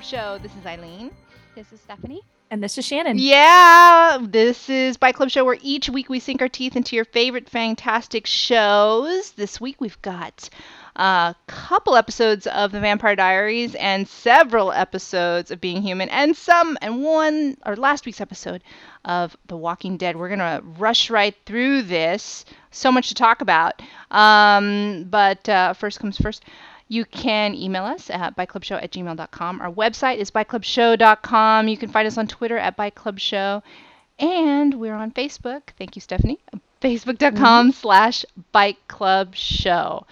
Club Show. This is Eileen. This is Stephanie. And this is Shannon. Yeah, this is Bike Club Show where each week we sink our teeth into your favorite fantastic shows. This week we've got a couple episodes of The Vampire Diaries and several episodes of Being Human and some and one or last week's episode of The Walking Dead. We're going to rush right through this. So much to talk about. Um, but uh, first comes first. You can email us at bikeclubshow at gmail.com. Our website is bikeclubshow.com. You can find us on Twitter at bikeclubshow. And we're on Facebook. Thank you, Stephanie. Facebook.com slash bikeclubshow.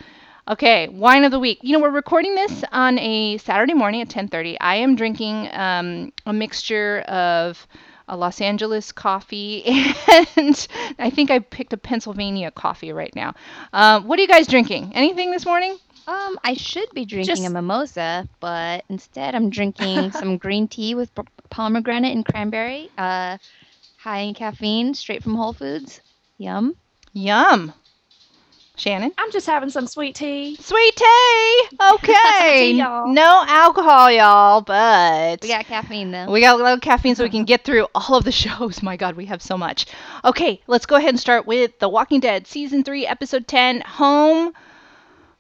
Okay, wine of the week. You know, we're recording this on a Saturday morning at 10:30. I am drinking um, a mixture of a Los Angeles coffee and I think I picked a Pennsylvania coffee right now. Uh, what are you guys drinking? Anything this morning? Um, I should be drinking Just- a mimosa, but instead I'm drinking some green tea with pomegranate and cranberry. Uh, high in caffeine, straight from Whole Foods. Yum. Yum. Shannon? I'm just having some sweet tea. Sweet tea. Okay. tea, y'all. no alcohol, y'all, but We got caffeine though. we got a little caffeine so we can get through all of the shows. My God, we have so much. Okay, let's go ahead and start with The Walking Dead, Season 3, Episode 10, Home.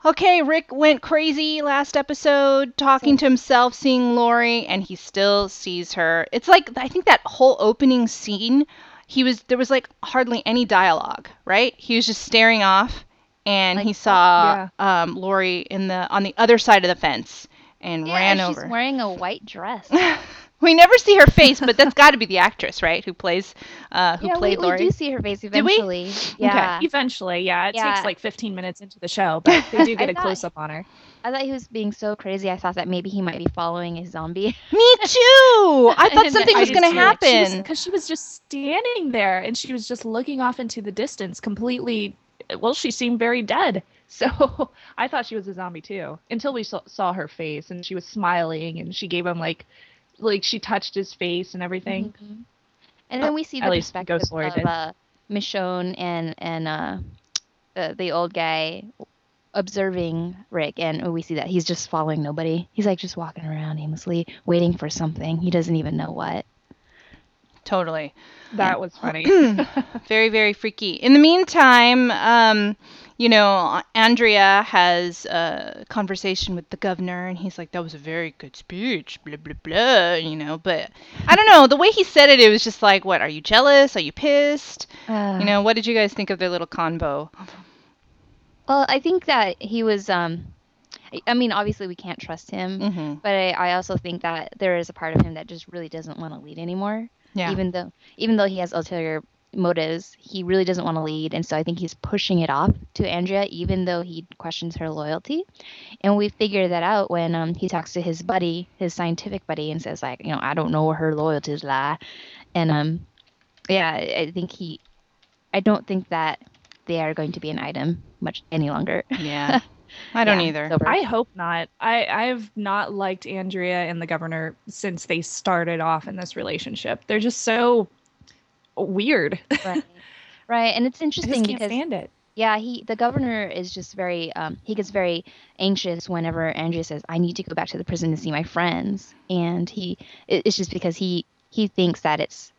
Okay, Rick went crazy last episode, talking to himself, seeing Lori, and he still sees her. It's like, I think that whole opening scene, he was, there was like hardly any dialogue, right? He was just staring off, and Like, he saw um, Lori in the, on the other side of the fence and yeah, ran she's over. wearing a white dress. We never see her face, but that's got to be the actress, right? Who plays, uh, who yeah, we, played we Lori? do see her face we? eventually. Yeah. Eventually, yeah. It Yeah. takes like 15 minutes into the show, but they do get a thought- close up on her. I thought he was being so crazy. I thought that maybe he might be following a zombie. Me too. I thought something was going to happen. Because she was just standing there and she was just looking off into the distance, completely. Well, she seemed very dead. So I thought she was a zombie too until we saw, saw her face and she was smiling and she gave him like, like she touched his face and everything. Mhm. And then we see At the least perspective Ghost Lord of uh, Michonne and and uh, the the old guy observing Rick, and we see that he's just following nobody. He's like just walking around aimlessly, waiting for something. He doesn't even know what. Totally. That was funny. Very, very freaky. In the meantime, um, you know, Andrea has a conversation with the governor, and he's like, that was a very good speech, blah, blah, blah, you know. But I don't know. The way he said it, it was just like, what, are you jealous? Are you pissed? Uh, You know, what did you guys think of their little convo? Well, I think that he was. Um, I- mean, obviously we can't trust him, hmm but I, I also think that there is a part of him that just really doesn't want to lead anymore. Yeah. even though even though he has ulterior motives he really doesn't want to lead and so i think he's pushing it off to andrea even though he questions her loyalty and we figure that out when um, he talks to his buddy his scientific buddy and says like you know i don't know where her loyalties lie and um yeah i I think he i don't think that they are going to be an item much any longer yeah. I don't Yeah, either. it's. I hope not. I I've not liked Andrea and the governor since they started off in this relationship. They're just so weird. right right and it's I just interesting can't because stand it. Yeah, he the governor is just very um he gets very anxious whenever Andrea says I need to go back to the prison to see my friends and he it- it's just because he he thinks that it's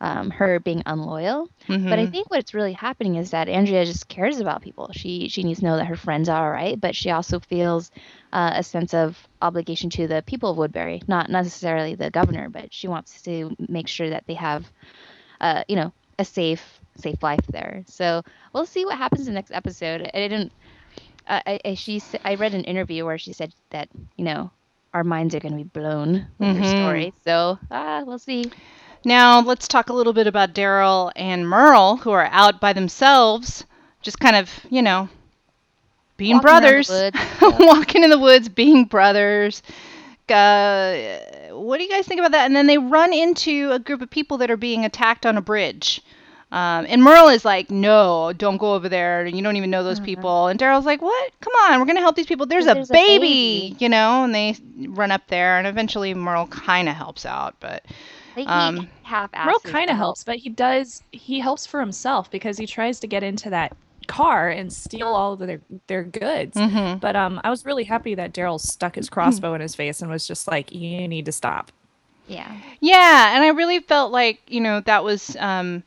um her being unloyal. But I Mhm. think what's really happening is that Andrea just cares about people. She she needs to know that her friends are all right, but she also feels uh, a sense of obligation to the people of Woodbury, not necessarily the governor, but she wants to make sure that they have uh, you know, a safe safe life there. So we'll see what happens in the next episode. I didn't. Uh, I, I she I read an interview where she said that you know our minds are going to be blown with her Mhm. story. So ah, we'll see. Now let's talk a little bit about Daryl and Merle, who are out by themselves, just kind of, you know, being Walking brothers, woods, yeah. walking in the woods, being brothers. Uh, what do you guys think about that? And then they run into a group of people that are being attacked on a bridge. Um, and Merle is like, no, don't go over there. You don't even know those Mhm. people. And Daryl's like, what? Come on, we're going to help these people. There's, a, There's a baby, baby. you know? And they run up there, and eventually Merle kind of helps out. But Um, he half Merle kind of helps, but he does he helps for himself because he tries to get into that car and steal all of their their goods. Mhm. But um, I was really happy that Daryl stuck his crossbow in his face and was just like, "You need to stop." Yeah. Yeah, and I really felt like, you know, that was um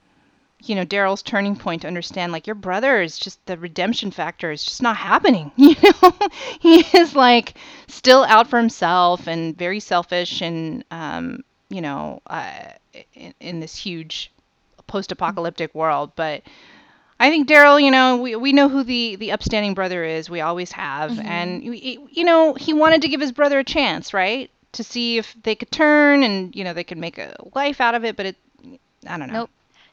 you know, Daryl's turning point to understand like your brother is just the redemption factor is just not happening. You know, he is like still out for himself and very selfish and um, you know, uh, in, in this huge post-apocalyptic world, but I think Daryl, you know, we, we know who the, the upstanding brother is. We always have. Mhm. And, you know, he wanted to give his brother a chance, right? To see if they could turn and, you know, they could make a life out of it. But it, I don't know. Nope.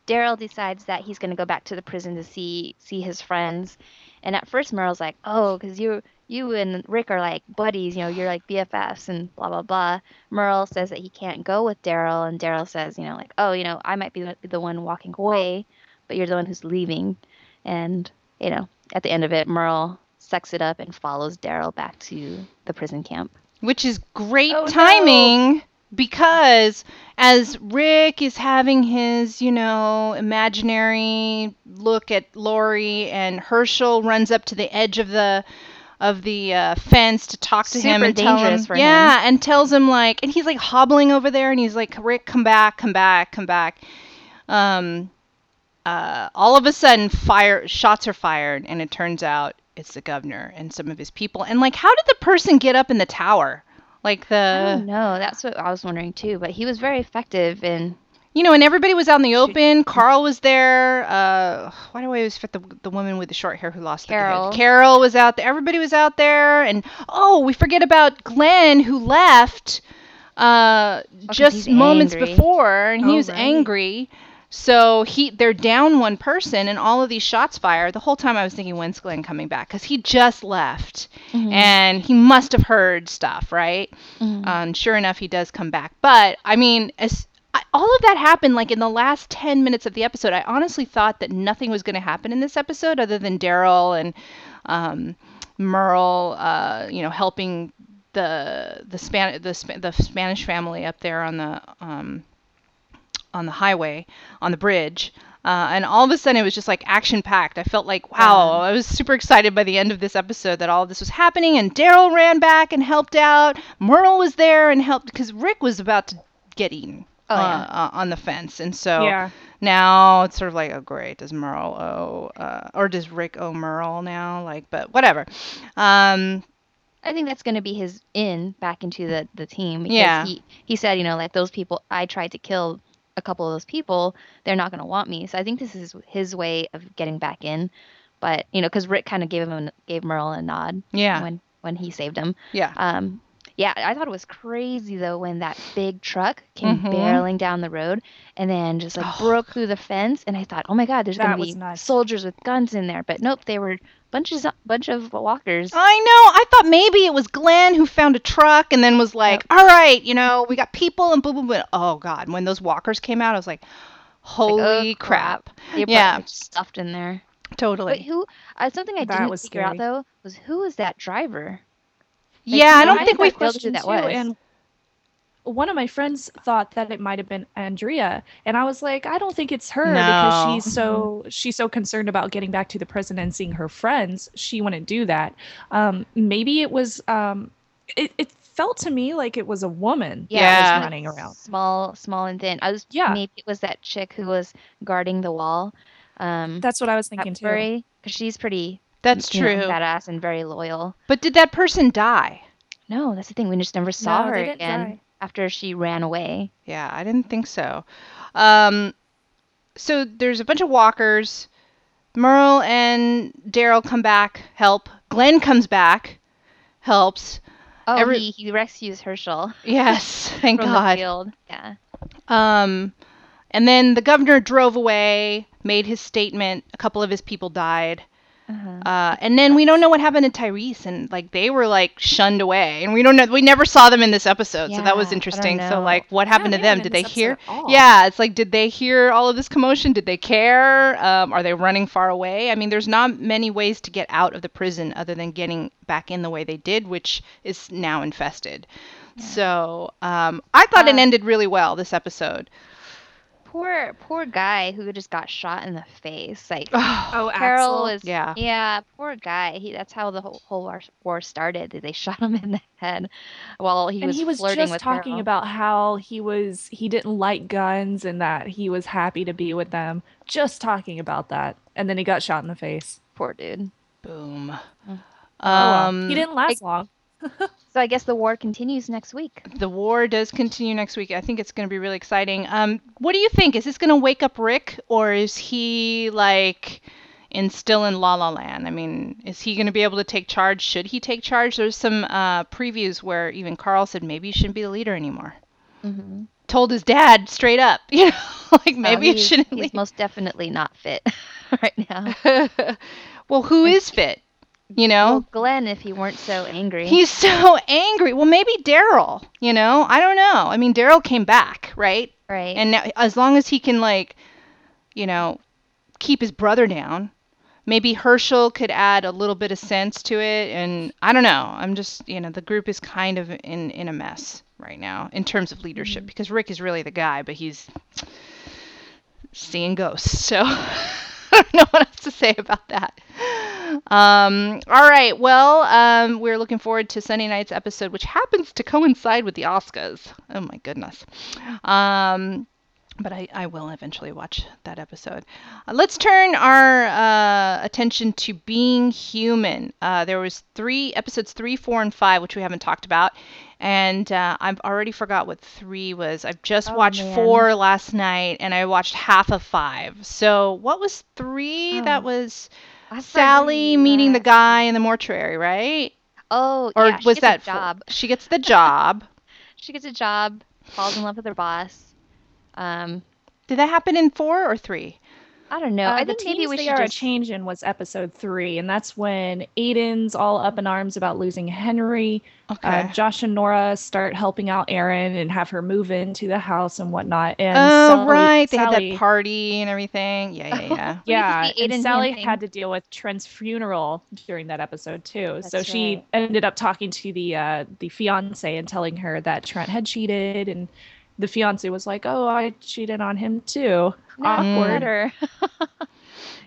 Daryl decides that he's going to go back to the prison to see see his friends. And at first Merle's like, "Oh, cuz you you and Rick are like buddies, you know, you're like BFFs and blah blah blah." Merle says that he can't go with Daryl and Daryl says, you know, like, "Oh, you know, I might be the, the one walking away, but you're the one who's leaving." And, you know, at the end of it, Merle sucks it up and follows Daryl back to the prison camp. Which is great Oh, no. timing because as Rick is having his, you know, imaginary look at Lori and Hershel runs up to the edge of the of the uh, fence to talk to him Super and tell him, for him. yeah, and tells him like, and he's like hobbling over there, and he's like, Rick, come back, come back, come back. Um, uh, all of a sudden, fire shots are fired, and it turns out it's the governor and some of his people. And like, how did the person get up in the tower? Like I the, don't. That's what I was wondering too, but he was very effective in you know, and everybody was out in the open. Carl was there. Uh, why do I always forget the the woman with the short hair who lost Carol. the head? Carol was out there. Everybody was out there, and oh, we forget about Glenn who left uh, 'cause just moments angry. before, and he Oh, was right. angry. So he they're down one person, and all of these shots fire. The whole time I was thinking, when's Glenn coming back? Because he just left, Mhm. and he must have heard stuff, right? Mhm. Um, sure enough, he does come back. But I mean, as I, all of that happened like in the last ten minutes of the episode. I honestly thought that nothing was going to happen in this episode other than Daryl and um, Merle, uh, you know, helping the the Span the Sp- the Spanish family up there on the um, on the highway on the bridge. Uh, and all of a sudden, it was just like action packed. I felt like, wow, I was super excited by the end of this episode that all of this was happening. And Daryl ran back and helped out. Merle was there and helped because Rick was about to get eaten Oh, uh, yeah. uh, on the fence. And so Yeah. now it's sort of like, oh, great. Does Merle owe, uh, or does Rick owe Merle now? Like, but whatever. Um, I think that's going to be his in back into the the team because Yeah. he he said, you know, like those people I tried to kill a couple of those people, they're not going to want me. So I think this is his way of getting back in. But, you know, cuz Rick kind of gave him gave Merle a nod yeah. when when he saved him. yeah. Um yeah, I thought it was crazy though when that big truck came Mhm. barreling down the road and then just like Oh. broke through the fence and I thought, "Oh my god, there's gonna be nice. soldiers with guns in there." But nope, they were bunches bunch of walkers. I know. I thought maybe it was Glenn who found a truck and then was like, "All right, you know, we got people and blah blah blah." Oh God, when those walkers came out, I was like, Like, "Holy oh, crap!" They were Yeah. stuffed in there. Totally. But Totally. who? Uh, something I That didn't was figure out scary. though was who was that driver? Yeah, I don't think I we. thought- revealed who that was. And one of my friends thought that it might have been Andrea, and I was like, I don't think it's her No. because she's so she's so concerned about getting back to the prison and seeing her friends. She wouldn't do that. Um, maybe it was. Um, it, it felt to me like it was a woman Yeah, that was running around. Small, small and thin. I was Yeah. maybe it was that chick who was guarding the wall. Um, That's what I was thinking too. because she's pretty. That's you know, true. badass and very loyal. But did that person die? No, that's the thing. We just never saw No, her they didn't again die. After she ran away. Yeah, I didn't think so. Um, so there's a bunch of walkers. Merle and Daryl come back, help. Glenn comes back, helps. Oh, Every- he, he rescues Hershel Yes, thank God. Yeah. Um, and then the governor drove away, made his statement. A couple of his people died. Uh-huh. Uh, and then we don't know what happened to Tyrese, and like they were like shunned away, and we don't know. We never saw them in this episode, so that was interesting. So like, what happened to them? Did they hear? episode at all. Yeah, it's like, did they hear all of this commotion? Did they care? Um, are they running far away? I mean, there's not many ways to get out of the prison other than getting back in the way they did, which is now infested. So um, I thought it Uh, ended really well this episode. Poor poor guy who just got shot in the face. Like Oh, Carol Axel. is Yeah. yeah, poor guy. He that's how the whole, whole war, war started. They shot him in the head while he and was he was flirting just with talking Carol. about how he was he didn't like guns and that he was happy to be with them. Just talking about that, and then he got shot in the face. poor dude. Boom. Mm. Oh, well. Um, he didn't last long. So I guess the war continues next week. The war does continue next week. I think it's going to be really exciting. Um, what do you think? Is this going to wake up Rick, or is he like in still in La La Land? I mean, is he going to be able to take charge? Should he take charge? There's some uh, previews where even Carl said maybe you shouldn't be the leader anymore. Mm-hmm. Told his dad straight up, you know, like maybe he's, shouldn't. he's leave. most definitely not fit right now. well, who is fit? You know, Well, Glenn, if he weren't so angry. He's so angry. Well, maybe Daryl, you know? I don't know. I mean, Daryl came back, right? right. And now, as long as he can, like, you know, keep his brother down, maybe Hershel could add a little bit of sense to it. And I don't know. I'm just, you know, the group is kind of in, in a mess right now in terms of leadership mm-hmm. because Rick is really the guy, but he's seeing ghosts. So I don't know what else to say about that. Um, all right. Well, um, we're looking forward to Sunday night's episode, which happens to coincide with the Oscars. Oh my goodness. Um, but I, I will eventually watch that episode. Uh, let's turn our uh, attention to being human. Uh, there was three episodes, three, four, and five, which we haven't talked about, and uh, I've already forgot what three was. I've just Oh, watched man. four last night, and I watched half of five. So what was three? Oh. That was Sally meeting the guy in the mortuary, right? Oh, Or yeah, she was gets that four? job? She gets the job. She gets a job, falls in love with her boss. Um, Did that happen in four or three? I don't know. Uh, I the think maybe teens we they should are just. a changing was episode three, and that's when Aidan's all up in arms about losing Henry. Okay. Uh, Josh and Nora start helping out Erin and have her move into the house and whatnot. And oh, Sally, right. They Sally, had that party and everything. Yeah, yeah, yeah. Yeah, get and Aidan Sally dancing. had to deal with Trent's funeral during that episode too. so That's she right. ended up talking to the uh, the fiance and telling her that Trent had cheated, and the fiance was like, "Oh, I cheated on him too." No, Awkward. let her.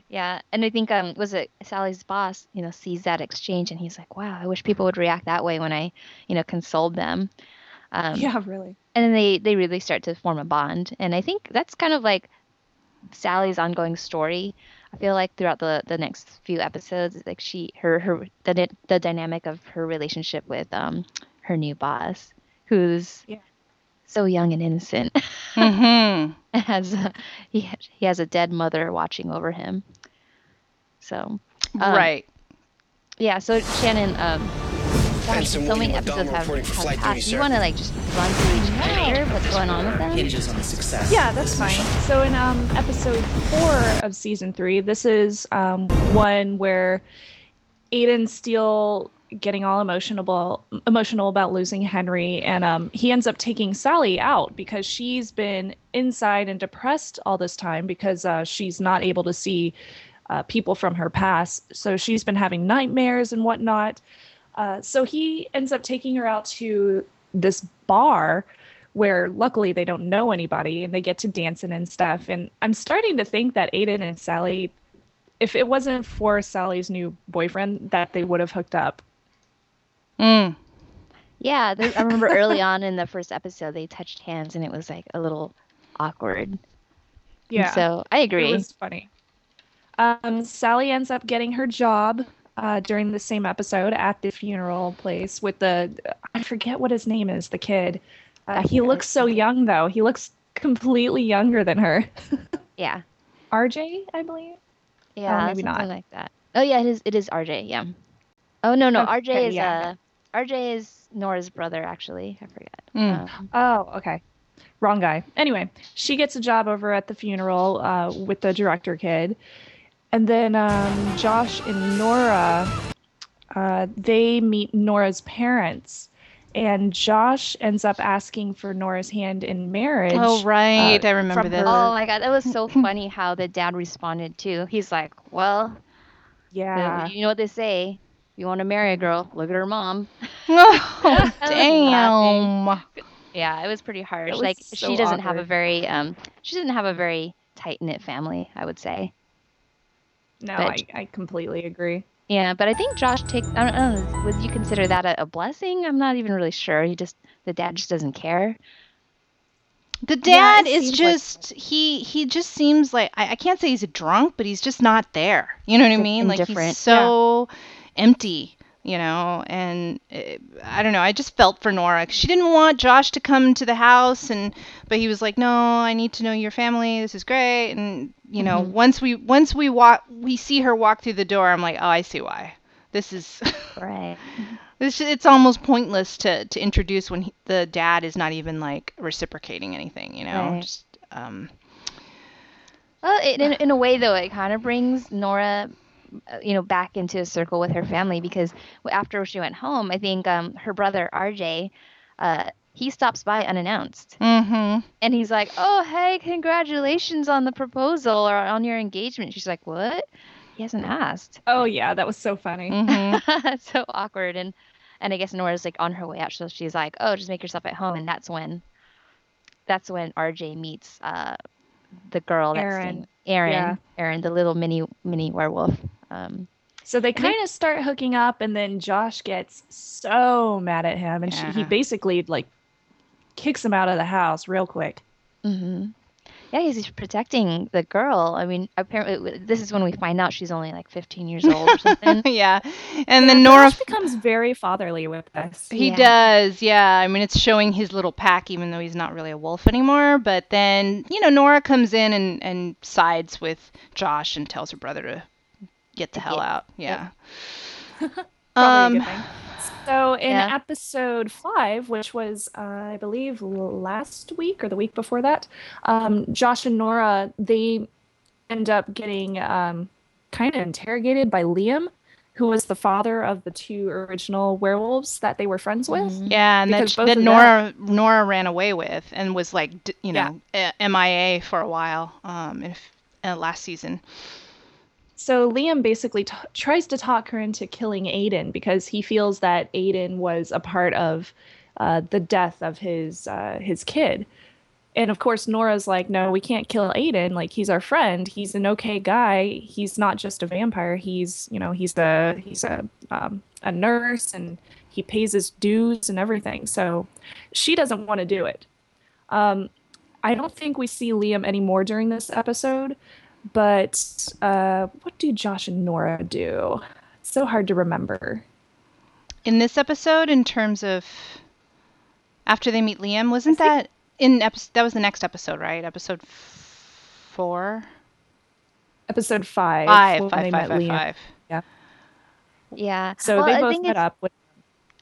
yeah, and I think um was it Sally's boss, you know, sees that exchange and he's like, "Wow, I wish people would react that way when I, you know, consoled them." Um, yeah, really. and then they they really start to form a bond, and I think that's kind of like Sally's ongoing story. I feel like throughout the the next few episodes, like she her her the the dynamic of her relationship with um her new boss, who's Yeah. So young and innocent. mm-hmm. has a, he he has a dead mother watching over him. So Um, right. yeah, so Shannon, um, gosh, so many episodes have, have passed. You want to like just run through each character, what's going on with them? hinges on the success. Yeah, that's fine. So in um, episode four of season three, this is um, one where Aidan still getting all emotional emotional about losing Henry, and um, he ends up taking Sally out because she's been inside and depressed all this time because uh, she's not able to see uh, people from her past. So she's been having nightmares and whatnot. Uh, so he ends up taking her out to this bar where luckily they don't know anybody and they get to dancing and stuff. And I'm starting to think that Aidan and Sally, if it wasn't for Sally's new boyfriend, that they would have hooked up. Mm. Yeah, there, I remember early on in the first episode they touched hands and it was like a little awkward. And so I agree. It was funny. Um, Sally ends up getting her job uh, during the same episode at the funeral place with the I forget what his name is, the kid. Uh, he forget looks so young though. He looks completely younger than her. yeah. RJ, I believe. Yeah, maybe something not. like that. Oh yeah, it is. It is RJ. Yeah. Oh no, no, RJ is yeah. RJ is Nora's brother. Actually, I forget. Mm. Um, Oh, okay. Wrong guy. Anyway, she gets a job over at the funeral uh, with the director kid. And then um, Josh and Nora, uh, they meet Nora's parents. And Josh ends up asking for Nora's hand in marriage. Oh, right. uh, I remember from this. her- oh my god, that was so funny how the dad responded too. He's like, "Well, Yeah. you know what they say. You want to marry a girl, look at her mom." Oh, damn. Yeah, it was pretty harsh. was Like so she doesn't have a very um she doesn't have a very tight knit family, I would say. No, But- I, I completely agree. Yeah, but I think Josh takes. I don't, I don't know. Would you consider that a, a blessing? I'm not even really sure. He just the dad just doesn't care. The Yeah, dad it is seems like- just he he just seems like I, I can't say he's a drunk, but he's just not there. You know what I mean? Like he's so empty, you know. And uh I don't know. I just felt for nora She didn't want Josh to come to the house, and but he was like, "No, I need to know your family. This is great." And you know, Mhm. once we once we walk, we see her walk through the door. I'm like, "Oh, I see why." This is Right. It's, it's almost pointless to, to introduce when he, the dad is not even like reciprocating anything, you know? Right. Just um Well, it, in in a way though, it kind of brings Nora, you know, back into a circle with her family because after she went home, I think um her brother RJ, uh, he stops by unannounced mhm. and he's like, "Oh, hey, congratulations on the proposal or on your engagement." She's like, "What?" He hasn't asked. Oh yeah, that was so funny. Mhm. So awkward and and I guess Nora's like on her way out, so she's like, "Oh, just make yourself at home," and that's when that's when RJ meets uh the girl that's Erin. staying- Erin, Yeah. Erin, the little mini mini werewolf. Um, So they kind of start hooking up, and then Josh gets so mad at him, and she, he basically like kicks him out of the house real quick. hmm Yeah, he's protecting the girl. I mean, apparently this is when we find out she's only like 15 years old or something. yeah. And then Nora Josh becomes very fatherly with this. he Yeah. does. Yeah. I mean, it's showing his little pack even though he's not really a wolf anymore, but then, you know, Nora comes in and and sides with Josh and tells her brother to get the hell Get- out. Yeah. Probably um a good thing. So in Yeah. episode five, which was uh, I believe last week or the week before that, um, Josh and Nora they end up getting um, kind of interrogated by Liam, who was the father of the two original werewolves that they were friends with. Mhm. Yeah, and that, Because sh- both that of Nora Nora ran away with and was like, you know, uh, MIA for a while um, if, uh, last season. So Liam basically t- tries to talk her into killing Aidan because he feels that Aidan was a part of uh, the death of his uh, his kid. And of course, Nora's like, "No, we can't kill Aidan. Like he's our friend. He's an okay guy. He's not just a vampire. He's you know he's a he's a um, a nurse and he pays his dues and everything. So she doesn't want to do it. Um, I don't think we see Liam anymore during this episode. But uh, what do Josh and Nora do? It's so hard to remember. In this episode, in terms of after they meet Liam, wasn't think- that in episode? That was the next episode, right? Episode f- four, Episode five. five, when five, they five, met five, Liam. five. Yeah. So Well, they both met up with.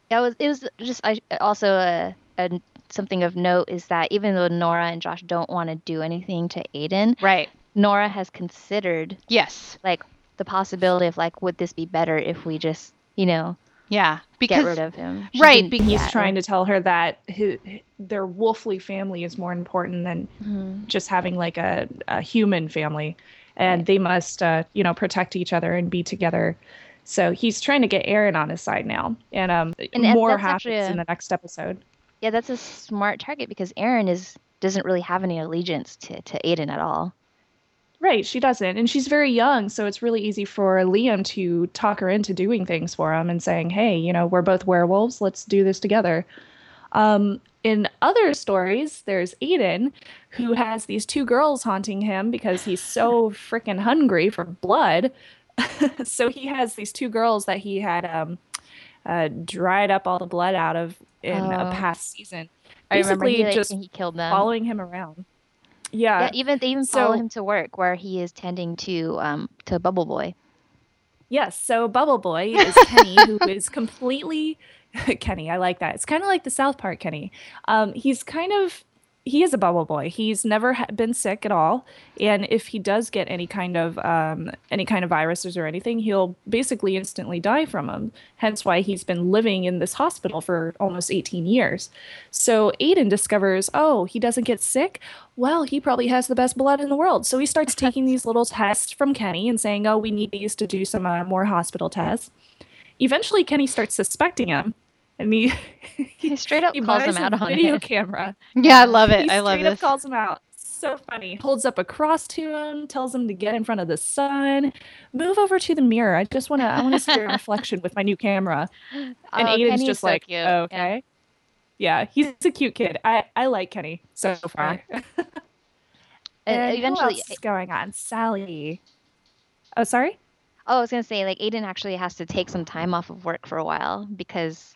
It was it was just I also a, a something of note is that even though Nora and Josh don't want to do anything to Aidan, Right. Nora has considered Yes. like the possibility of like would this be better if we just you know Yeah. get Because rid of him? She's right, because- He's trying to tell her that his, their wolfly family is more important than Mhm. just having like a, a human family, and Right. they must, uh, you know, protect each other and be together. So he's trying to get Erin on his side now, and um, And more happens a- in the next episode. Yeah, that's a smart target because Erin is doesn't really have any allegiance to to Aidan at all. Right, she doesn't. And she's very young, so it's really easy for Liam to talk her into doing things for him and saying, hey, you know, we're both werewolves, let's do this together. Um, in other stories, there's Aidan, who has these two girls haunting him because he's so freaking hungry for blood. so he has these two girls that he had um, uh, dried up all the blood out of in a Oh. past season. I remember he, Basically, like, just he killed them. following him around. Yeah, Yeah. even they even follow him to work where he is tending to um to Bubble Boy. Yes, so Bubble Boy is Kenny, who is completely Kenny. I like that. It's kind of like the South Park Kenny. Um, he's kind of he is a Bubble Boy. He's never been sick at all, and if he does get any kind of um, any kind of viruses or anything, he'll basically instantly die from them. Hence, why he's been living in this hospital for almost 18 years. So Aidan discovers, oh, he doesn't get sick. Well, he probably has the best blood in the world. So he starts taking these little tests from Kenny and saying, oh, we need these to do some uh, more hospital tests. Eventually, Kenny starts suspecting him and he He straight up he calls him out a on video it. camera. Yeah, I love it. He I love straight up calls him out. So funny. Holds up a cross to him, tells him to get in front of the sun. Move over to the mirror. I just want to. I want to see your reflection with my new camera. And Oh, Aidan's Kenny's just so like, cute. Yeah. okay. Yeah. he's a cute kid. I I like Kenny so far. Uh, And eventually, else is going on? Sally. Oh, sorry. Oh, I was gonna say like Aidan actually has to take some time off of work for a while because,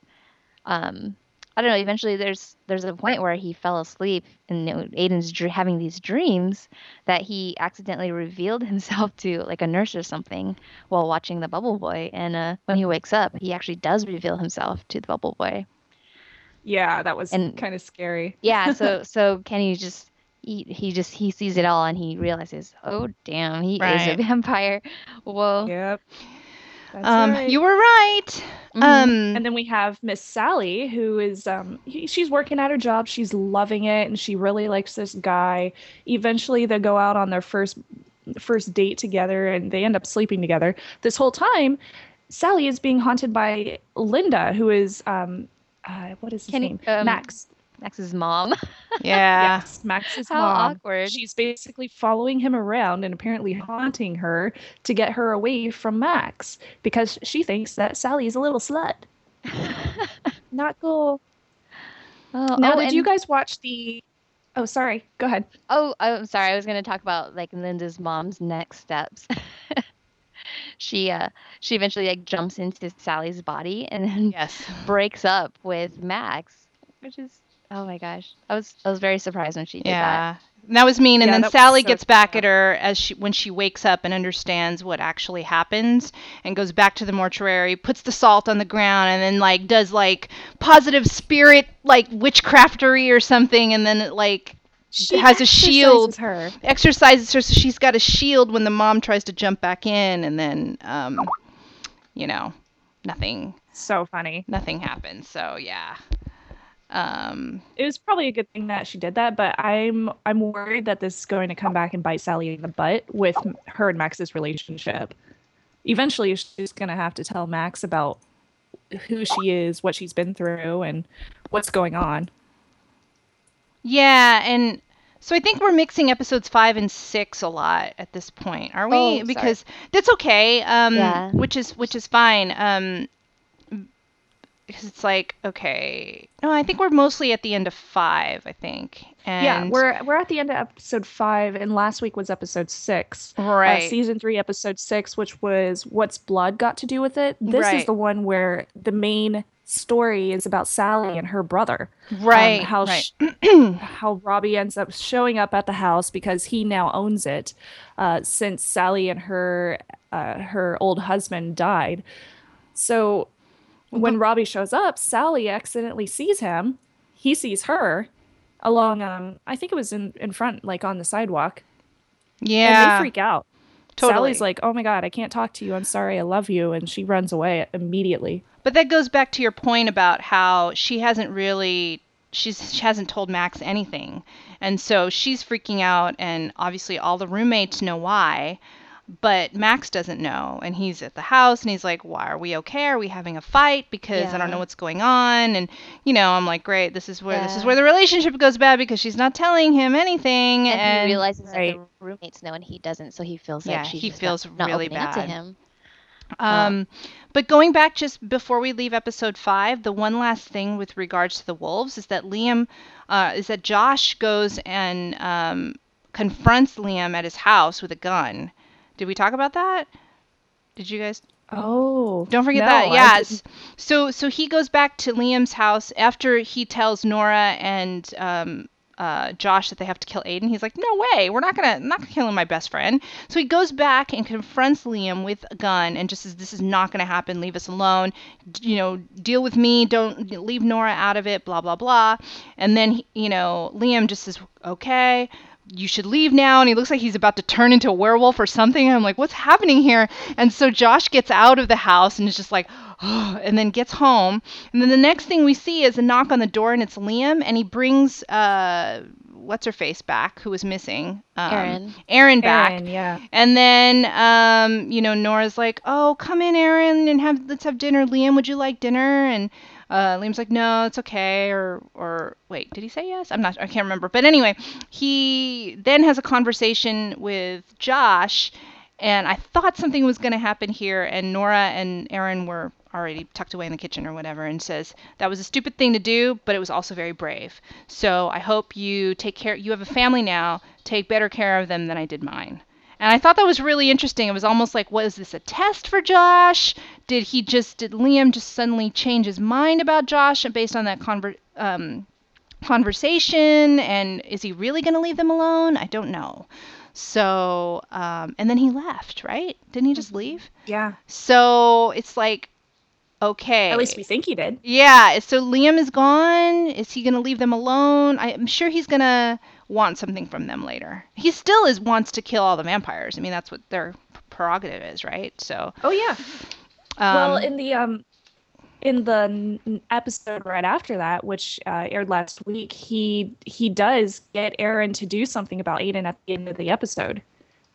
um, I don't know. Eventually, there's there's a point where he fell asleep and Aidan's dr- having these dreams that he accidentally revealed himself to like a nurse or something while watching the Bubble Boy. And uh, when he wakes up, he actually does reveal himself to the Bubble Boy. Yeah, that was And- kind of scary. Yeah. So so Kenny just. He, he just he sees it all and he realizes oh damn he is a vampire whoa Yep. Um, right. you were right. Mhm. Um, And then we have Miss Sally, who is um he, she's working at her job. She's loving it, and she really likes this guy. Eventually, they go out on their first first date together, and they end up sleeping together. This whole time, Sally is being haunted by Linda, who is um uh, what is his Kenny- name? um, Max. Max's mom yeah. Yes, Max's How mom. awkward. She's basically following him around and apparently haunting her to get her away from Max because she thinks that Sally is a little slut. Not cool. Oh, Now, oh, did you guys watch the? Oh, sorry. Go ahead. Oh, I'm sorry. I was going to talk about like Linda's mom's next steps. she uh she eventually like jumps into Sally's body and then Yes. breaks up with Max, which is oh my gosh. I was I was very surprised when she did that. Yeah. And That was mean, and Yeah, then Sally so gets back sad. at her as she when she wakes up and understands what actually happens, and goes back to the mortuary, puts the salt on the ground, and then like does like positive spirit like witchcraftery or something, and then it like She has a shield. exercises Her. exercises her so she's got a shield when the mom tries to jump back in, and then um, you know, nothing So funny. nothing happens. So yeah. Um, It was probably a good thing that she did that, but I'm I'm worried that this is going to come back and bite Sally in the butt with her and Max's relationship. Eventually, she's going to have to tell Max about who she is, what she's been through, and what's going on. Yeah, and so I think we're mixing episodes five and six a lot at this point, are we? Oh, because that's okay. Um, Yeah. which is which is fine. Um, because it's like okay, no, I think we're mostly at the end of five. I think. And yeah, we're we're at the end of episode five, and last week was episode six. uh, right. season three, episode six, which was what's blood got to do with it. This Right. is the one where the main story is about Sally and her brother. um, right. how right. sh- how Robbie ends up showing up at the house because he now owns it, uh, since Sally and her uh, her old husband died. So when Robbie shows up, Sally accidentally sees him. He sees her along um I think it was in in front like on the sidewalk Yeah. and they freak out. Totally. Sally's like, "Oh my god, I can't talk to you. I'm sorry. I love you." And she runs away immediately. But that goes back to your point about how she hasn't really she's she hasn't told Max anything. And so she's freaking out and obviously all the roommates know why, but Max doesn't know and he's at the house and he's like, "Why are we okay? Are we having a fight because I don't know what's going on?" And you know, I'm like, "Great, this is where this is where the relationship goes bad because she's not telling him anything." And, And, he realizes Right. that the roommates know and he doesn't, so he feels Yeah, like she's he feels not, not really opening up to bad. him. Um, but going back just before we leave episode five, the one last thing with regards to the wolves is that Liam, uh, is that Josh goes and um, confronts Liam at his house with a gun. Did we talk about that? Did you guys? Oh, Don't forget no, that. Yes. So so he goes back to Liam's house after he tells Nora and um, uh, Josh that they have to kill Aidan. He's like, "No way, we're not gonna I'm not gonna kill my best friend." So he goes back and confronts Liam with a gun and just says, "This is not gonna happen. Leave us alone. D- you know, deal with me. Don't leave Nora out of it. Blah blah blah." And then he- you know Liam just says, "Okay." You should leave now and he looks like he's about to turn into a werewolf or something i'm like what's happening here and so josh gets out of the house and is just like oh, and then gets home and then the next thing we see is a knock on the door and it's liam and he brings uh what's her face back who was missing um, Erin. Erin back Erin, yeah. and then, um, you know, Nora's like, "Oh, come in, Erin, and have let's have dinner. Liam, would you like dinner?" And uh, Liam's like, no, it's okay. Or, or wait, did he say yes? I'm not, I can't remember. But anyway, he then has a conversation with Josh, and I thought something was going to happen here, and Nora and Erin were already tucked away in the kitchen or whatever, and says that was a stupid thing to do, but it was also very brave. So I hope you take care. You have a family now. Take better care of them than I did mine. And I thought that was really interesting. It was almost like, was this a test for Josh? Did he just, did Liam just suddenly change his mind about Josh based on that conver- um, conversation? And is he really going to leave them alone? I don't know. So, um, and then he left, right? Didn't he just leave? Yeah. So it's like, okay. At least we think he did. Yeah. So Liam is gone. Is he going to leave them alone? I'm sure he's going to want something from them later. He still is wants to kill all the vampires. I mean, that's what their prerogative is, right? So. Oh yeah. Um, well, in the um, in the episode right after that, which uh, aired last week, he he does get Erin to do something about Aidan at the end of the episode.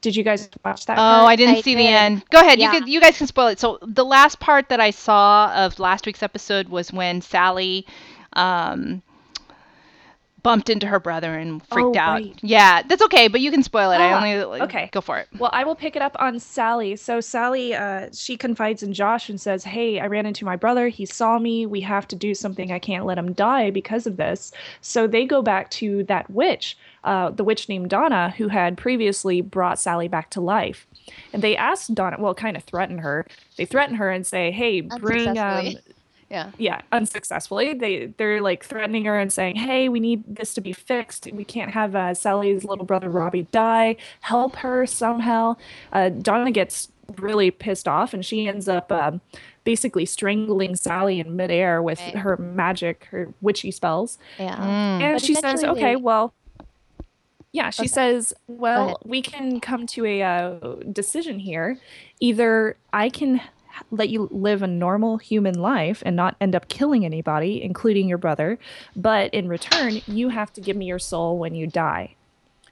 Did you guys watch that? Oh, part? I didn't I see the end. Go ahead. Yeah. You could. You guys can spoil it. So the last part that I saw of last week's episode was when Sally, um, bumped into her brother and freaked Oh, out. right. Yeah, that's okay. But you can spoil it. I Ah, only like, okay. Go for it. Well, I will pick it up on Sally. So Sally, uh, she confides in Josh and says, "Hey, I ran into my brother. He saw me. We have to do something. I can't let him die because of this." So they go back to that witch, uh, the witch named Donna, who had previously brought Sally back to life. And they ask Donna, well, kind of threaten her. They threaten her and say, "Hey, bring um, Unsuccessfully. Yeah. yeah unsuccessfully they they're like threatening her and saying hey we need this to be fixed we can't have uh, sally's little brother robbie die help her somehow uh, donna gets really pissed off and she ends up um, basically strangling sally in midair with Right. her magic her witchy spells Yeah. Mm. and But she says okay they- well yeah she Okay. says well we can come to a uh, decision here either i can h- let you live a normal human life and not end up killing anybody including your brother but in return you have to give me your soul when you die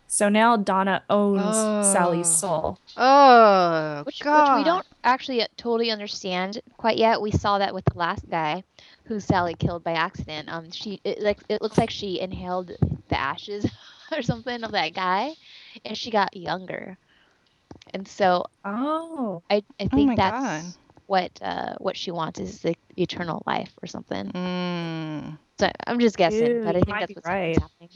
so now donna owns sally's Oh. soul Oh Which, which we don't actually totally understand quite yet. We saw that with the last guy, who Sally killed by accident. Um, she it, like it looks like she inhaled the ashes or something of that guy, and she got younger. And so oh I I Oh think my that's God. What uh what she wants is the eternal life or something. Mm. So I'm just guessing, Ew, but I think that's what's right. happening.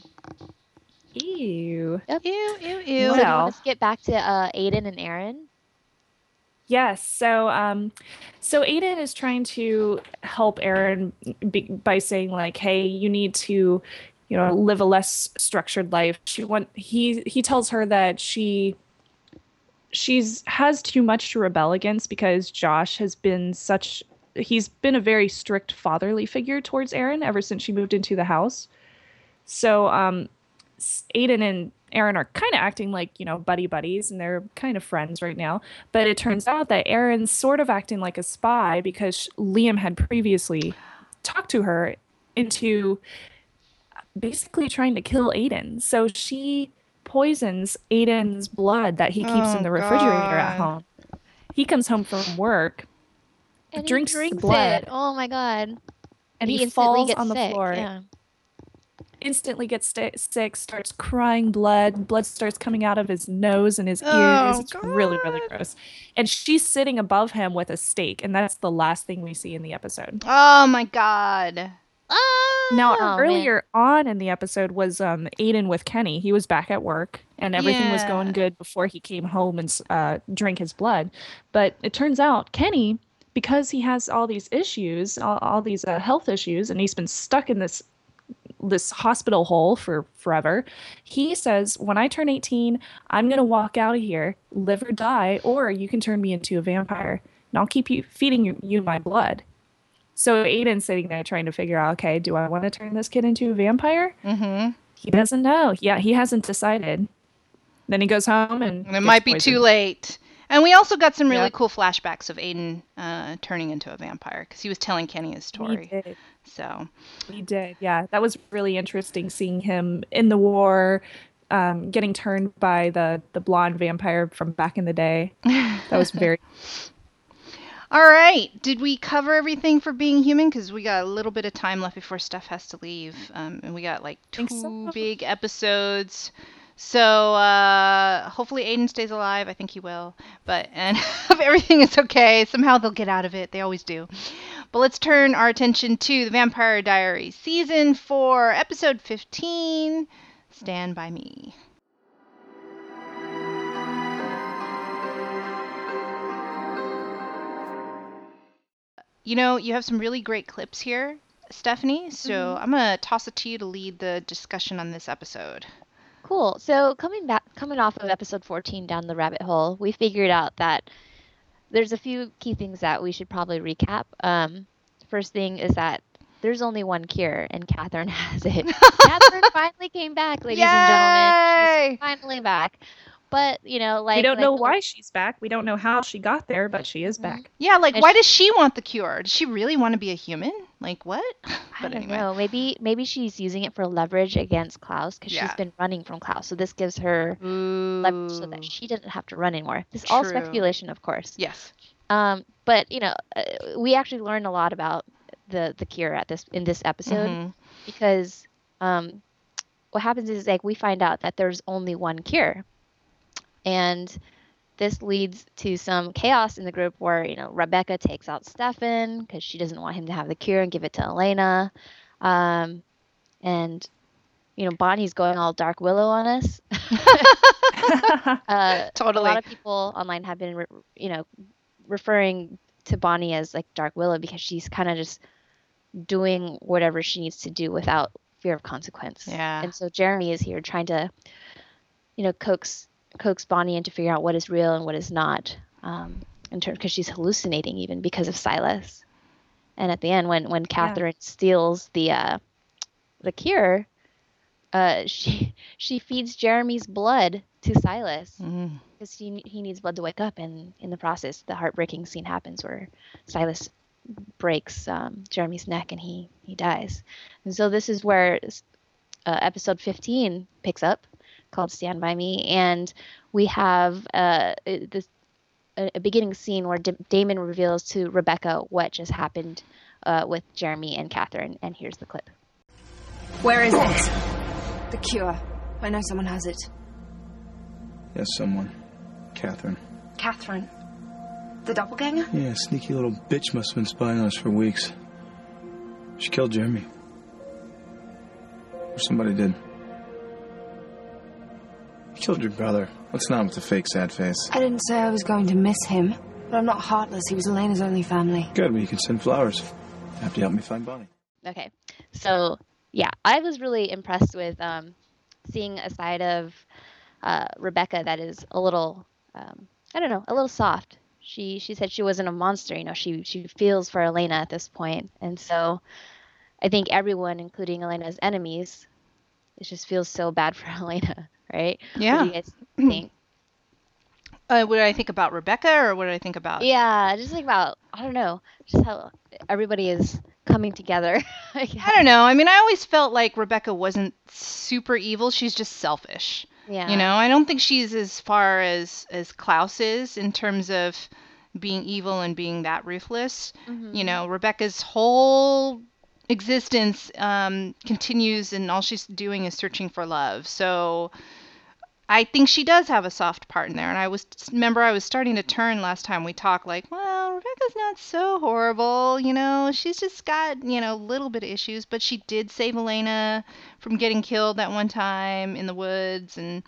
ew Ew, ew, So ew. do you Well- want to get back to uh Aidan and Erin? Yes. So, um, so Aidan is trying to help Erin be, by saying like, "Hey, you need to, you know, live a less structured life." She want he he tells her that she she's has too much to rebel against because Josh has been such he's been a very strict fatherly figure towards Erin ever since she moved into the house. So, um, Aidan and Erin are kind of acting like, you know, buddy buddies and they're kind of friends right now. But it turns out that Erin's sort of acting like a spy because Liam had previously talked to her into basically trying to kill Aidan. So she poisons Aidan's blood that he keeps Oh, in the refrigerator at home. He comes home from work And Drinks he drinks blood. it. Oh my god. and he, instantly falls on the sick, floor. Yeah. instantly gets sta sick, starts crying blood. Blood starts coming out of his nose and his ears. Oh, it's really, really gross. And she's sitting above him with a stake, and that's the last thing we see in the episode. Oh my God. Now, Oh, man. earlier on in the episode was um, Aidan with Kenny. He was back at work, and everything was going good before he came home and uh, drank his blood. But it turns out Kenny, because he has all these issues, all, all these uh, health issues, and he's been stuck in this this hospital hole for forever. He says, "When I turn 18, I'm going to walk out of here, live or die, or you can turn me into a vampire, and I'll keep you feeding you, you my blood." So Aidan's sitting there trying to figure out, okay, do I want to turn this kid into a vampire? Mm-hmm. He doesn't know. Yeah, he hasn't decided. Then he goes home and And it might be too late. And we also got some really Yeah. cool flashbacks of Aidan uh, turning into a vampire because he was telling Kenny his story. did. So We did. Yeah, that was really interesting seeing him in the war, um, getting turned by the the blonde vampire from back in the day. That was very All right. Did we cover everything for being human? Because we got a little bit of time left before Steph has to leave, um, and we got like two so. big episodes. So uh, hopefully Aidan stays alive. I think he will. But and if everything is okay, somehow they'll get out of it. They always do. But let's turn our attention to the Vampire Diaries season four, episode fifteen. Stand by me. You know, you have some really great clips here, Stephanie. So I'm gonna toss it to you to lead the discussion on this episode. Cool. So coming back, coming off of episode 14 down the rabbit hole, we figured out that there's a few key things that we should probably recap. Um, first thing is that there's only one cure, and Katherine has it. Katherine finally came back, ladies and gentlemen. Yay! She's finally back. But you know, like we don't like know the- why she's back. We don't know how she got there, but she is back. Yeah, like And why she- does she want the cure? Does she really want to be a human? Like what? I But don't anyway. know. Maybe maybe she's using it for leverage against Klaus because Yeah. she's been running from Klaus. So this gives her leverage so that she doesn't have to run anymore. This is all speculation, of course. Yes. Um, but you know, uh, we actually learned a lot about the the cure at this in this episode Mhm. because um, what happens is like we find out that there's only one cure, and this leads to some chaos in the group where you know Rebekah takes out Stefan because she doesn't want him to have the cure and give it to Elena, um, and you know Bonnie's going all Dark Willow on us. uh, a lot of people online have been, re- you know, referring to Bonnie as like Dark Willow because she's kind of just doing whatever she needs to do without fear of consequence. Yeah. And so Jeremy is here trying to, you know, coax coax Bonnie into figuring out what is real and what is not. Um, in terms because she's hallucinating even because of Silas. And at the end, when when Katherine steals the uh, the cure, uh, she she feeds Jeremy's blood to Silas Mm. because he he needs blood to wake up, and in the process, the heartbreaking scene happens where Silas breaks um, Jeremy's neck and he he dies. And so this is where uh, episode 15 picks up, called "Stand by Me," and we have uh, this a, a beginning scene where D- Damon reveals to Rebekah what just happened uh, with Jeremy and Katherine, and here's the clip. Where is it? The cure. I know someone has it. Yes, someone. Katherine. Katherine. The doppelganger? Yeah, sneaky little bitch must have been spying on us for weeks. She killed Jeremy. Or somebody did. You killed your brother. What's not with the fake sad face? I didn't say I was going to miss him, but I'm not heartless. He was Elena's only family. Good, well, you can send flowers. Have to help me find Bonnie. Okay. So yeah, I was really impressed with um, seeing a side of uh, Rebekah that is a little, um, I don't know, a little soft. She she said she wasn't a monster. You know, she she feels for Elena at this point, and so I think everyone, including Elena's enemies, it just feels so bad for Elena, right? Yeah. What do you guys think? Uh, what did I think about Rebekah, or what did I think about? yeah, just think about I don't know, just how everybody is coming together. I. I don't know. I mean, I always felt like Rebekah wasn't super evil. She's just selfish. Yeah. You know, I don't think she's as far as as Klaus is in terms of being evil and being that ruthless. Mhm. You know, Rebekah's whole existence um, continues, and all she's doing is searching for love. So. I think she does have a soft part in there, and I was remember I was starting to turn last time we talked, like, well, Rebekah's not so horrible, you know. She's just got you know a little bit of issues, but she did save Elena from getting killed that one time in the woods, and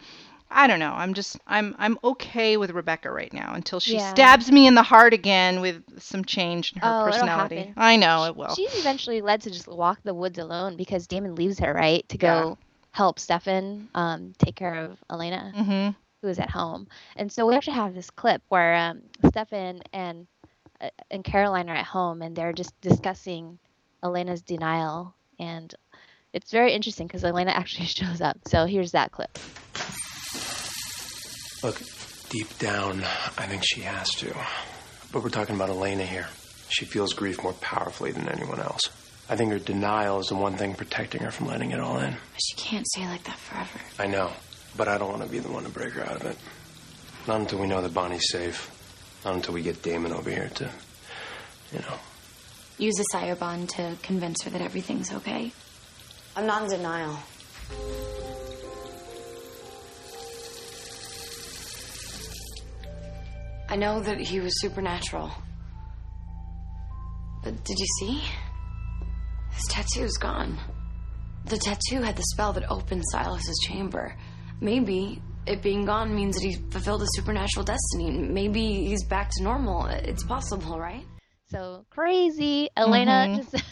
I don't know. I'm just I'm I'm okay with Rebekah right now until she Yeah. stabs me in the heart again with some change in her Oh, it'll personality. happen. I know it will. She's eventually led to just walk the woods alone because Damon leaves her, right, to go help Stefan um, take care of Elena, hmm who is at home. And so we actually have this clip where um, Stefan and uh, and Caroline are at home and they're just discussing Elena's denial, and it's very interesting because Elena actually shows up. So here's that clip. Look, deep down, I think she has to. But we're talking about Elena here. She feels grief more powerfully than anyone else. I think her denial is the one thing protecting her from letting it all in. But she can't stay like that forever. I know, but I don't want to be the one to break her out of it. Not until we know that Bonnie's safe. Not until we get Damon over here to you know. Use a sire bond to convince her that everything's okay. I'm not in denial. I know that he was supernatural. But did you see? His tattoo's gone. The tattoo had the spell that opened Silas's chamber. Maybe it being gone means that he fulfilled a supernatural destiny. Maybe he's back to normal. It's possible, right? So crazy. Elena Mhm. just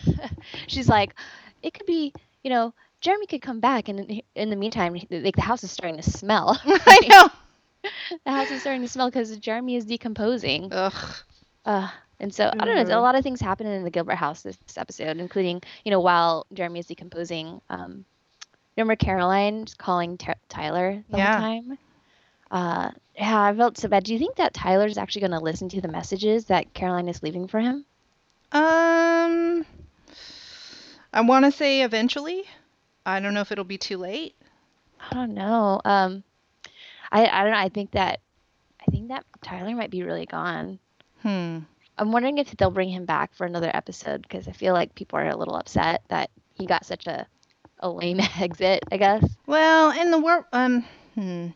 she's like, it could be, you know, Jeremy could come back and in- in the meantime like the house is starting to smell. I know. The house is starting to smell because Jeremy is decomposing. Ugh. Uh, and so I don't know. A lot of things happen in the Gilbert house this, this episode, including you know while Jeremy is decomposing. Um, remember Caroline just calling Ty- Tyler the Yeah. whole time. Uh, yeah, I felt so bad. Do you think that Tyler is actually going to listen to the messages that Caroline is leaving for him? Um, I want to say eventually. I don't know if it'll be too late. I don't know. Um, I I don't know. I think that I think that Tyler might be really gone. Hmm. I'm wondering if they'll bring him back for another episode because I feel like people are a little upset that he got such a a lame exit. I guess. Well, in the world, um, hmm.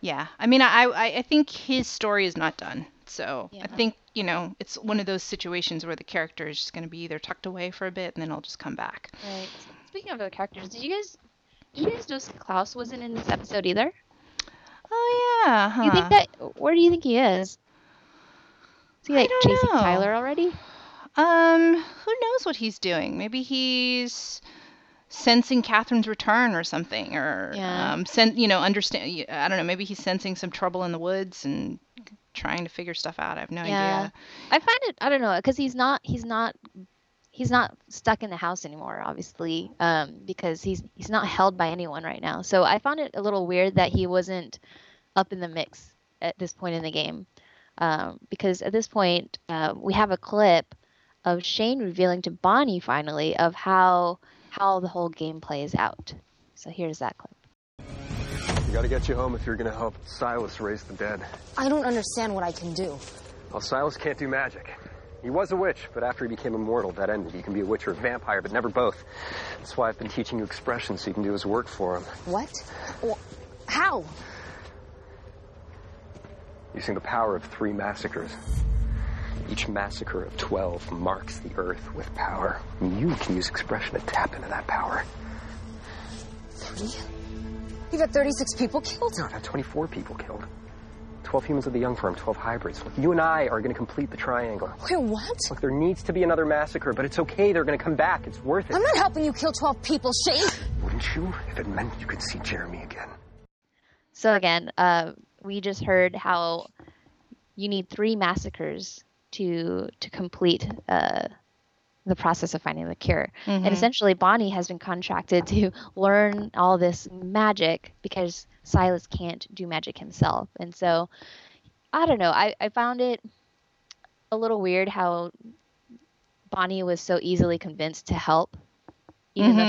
Yeah. I mean, I, I, I think his story is not done. So I think you know it's one of those situations where the character is just going to be either tucked away for a bit and then I'll just come back. Right. Speaking of the characters, did you guys did you guys know Klaus wasn't in this episode either? Oh yeah. Huh. You think that? Where do you think he is? Is he like chasing know. Tyler already? Um, who knows what he's doing? Maybe he's sensing Katherine's return or something, or Yeah. um, sen- you know, understand. I don't know. Maybe he's sensing some trouble in the woods and trying to figure stuff out. I have no Yeah. idea. I find it. I don't know because he's not. He's not. He's not stuck in the house anymore, obviously, um, because he's he's not held by anyone right now. So I found it a little weird that he wasn't up in the mix at this point in the game, um, because at this point uh, we have a clip of Shane revealing to Bonnie finally of how how the whole game plays out. So here's that clip. We gotta get you home if you're gonna help Silas raise the dead. I don't understand what I can do. Well, Silas can't do magic. He was a witch, but after he became immortal, that ended. He can be a witch or a vampire, but never both. That's why I've been teaching you expressions so you can do his work for him. What? Wh- How? Using the power of three massacres. Each massacre of 12 marks the earth with power. You can use expression to tap into that power. Three? You've had 36 people killed. No, I've had 24 people killed. 12 humans of the Young farm, 12 hybrids. Look, you and I are gonna complete the triangle. Wait, what? Look, there needs to be another massacre, but it's okay. They're gonna come back. It's worth it. I'm not helping you kill 12 people, Shane. Wouldn't you? If it meant you could see Jeremy again. So again, uh, we just heard how you need three massacres to to complete uh, the process of finding the cure. And Mhm. essentially, Bonnie has been contracted to learn all this magic because Silas can't do magic himself. And so, I don't know. I, I found it a little weird how Bonnie was so easily convinced to help, even though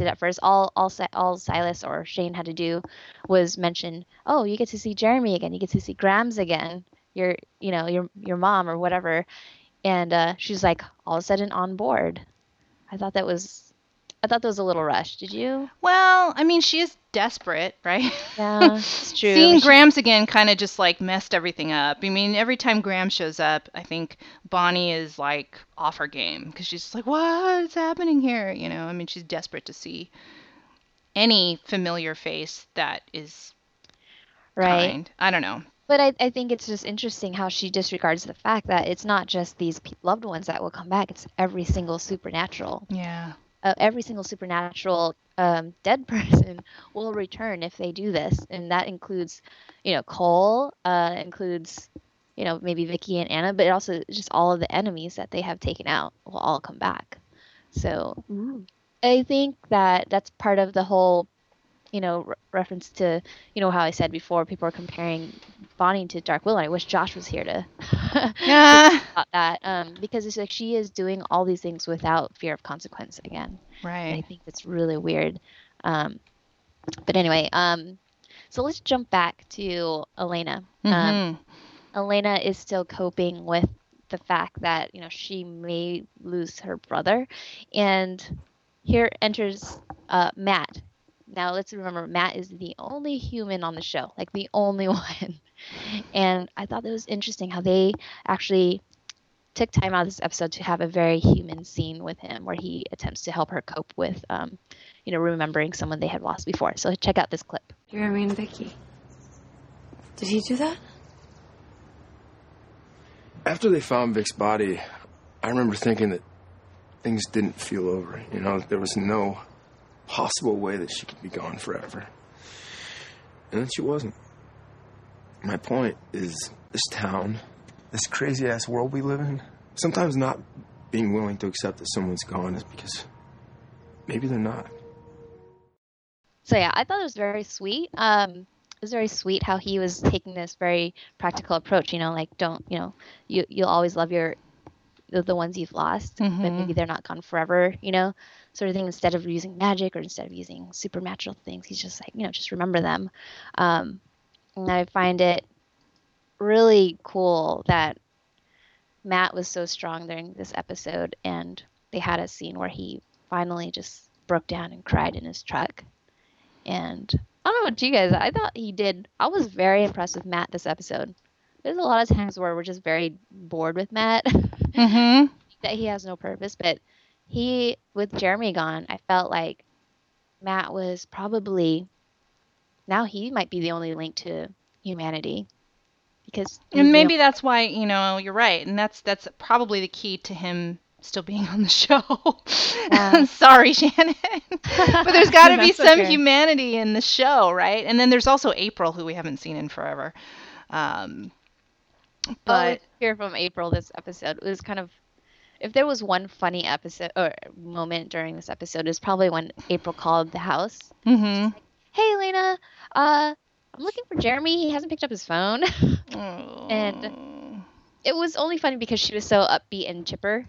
at first. All all all Silas or Shane had to do was mention, "Oh, you get to see Jeremy again. You get to see Grams again. Your you know your your mom or whatever." And uh, she's like all of a sudden on board. I thought that was I thought that was a little rushed. Did you? Well, I mean, she is desperate, right? Yeah, it's true. Seeing Grams again kind of just like messed everything up. I mean, every time Grams shows up, I think Bonnie is like off her game because she's just like, "What's happening here?" You know, I mean, she's desperate to see any familiar face that is right. kind. I don't know. But I, I think it's just interesting how she disregards the fact that it's not just these pe- loved ones that will come back. It's every single supernatural. Yeah. Uh, every single supernatural um, dead person will return if they do this, and that includes, you know, Kol. Uh, includes, you know, maybe Vicki and Anna, but it also just all of the enemies that they have taken out will all come back. So I think that that's part of the whole, you know, re- reference to, you know, how I said before, people are comparing Bonnie to Dark Willow. I wish Josh was here to Yeah. about that, um, because it's like she is doing all these things without fear of consequence again. And I think that's really weird. Um, but anyway, um, so let's jump back to Elena. Um, Mhm. Elena is still coping with the fact that you know she may lose her brother, and here enters uh, Matt. Now let's remember Matt is the only human on the show, like the only one. And I thought that was interesting how they actually took time out of this episode to have a very human scene with him where he attempts to help her cope with um, you know remembering someone they had lost before so check out this clip Jeremy and Vicki. Did he do that? After they found Vic's body, I remember thinking that things didn't feel over. You know, there was no possible way that she could be gone forever. And then she wasn't. My point is this town, this crazy ass world we live in, sometimes not being willing to accept that someone's gone is because maybe they're not. so yeah i thought it was very sweet um it was very sweet how he was taking this very practical approach you know like don't you know you you'll always love your the, the ones you've lost but Mhm. maybe they're not gone forever you know sort of thing instead of using magic or instead of using supernatural things he's just like you know just remember them um and i find it really cool that matt was so strong during this episode and they had a scene where he finally just broke down and cried in his truck and I don't know what you guys. I thought he did. I was very impressed with Matt this episode. There's a lot of times where we're just very bored with Matt, Mm-hmm. that he has no purpose. But he, with Jeremy gone, I felt like Matt was probably now he might be the only link to humanity because And maybe that's why, you know, you're right. And that's that's probably the key to him still being on the show. Yeah. Sorry, Shannon. but there's got to be some okay. humanity in the show, right? And then there's also April, who we haven't seen in forever. Um, But hear from April this episode. It was kind of if there was one funny episode or moment during this episode, is probably when April called the house. mhm. Hey Elena, uh I'm looking for Jeremy. He hasn't picked up his phone. And- Oh. it was only funny because she was so upbeat and chipper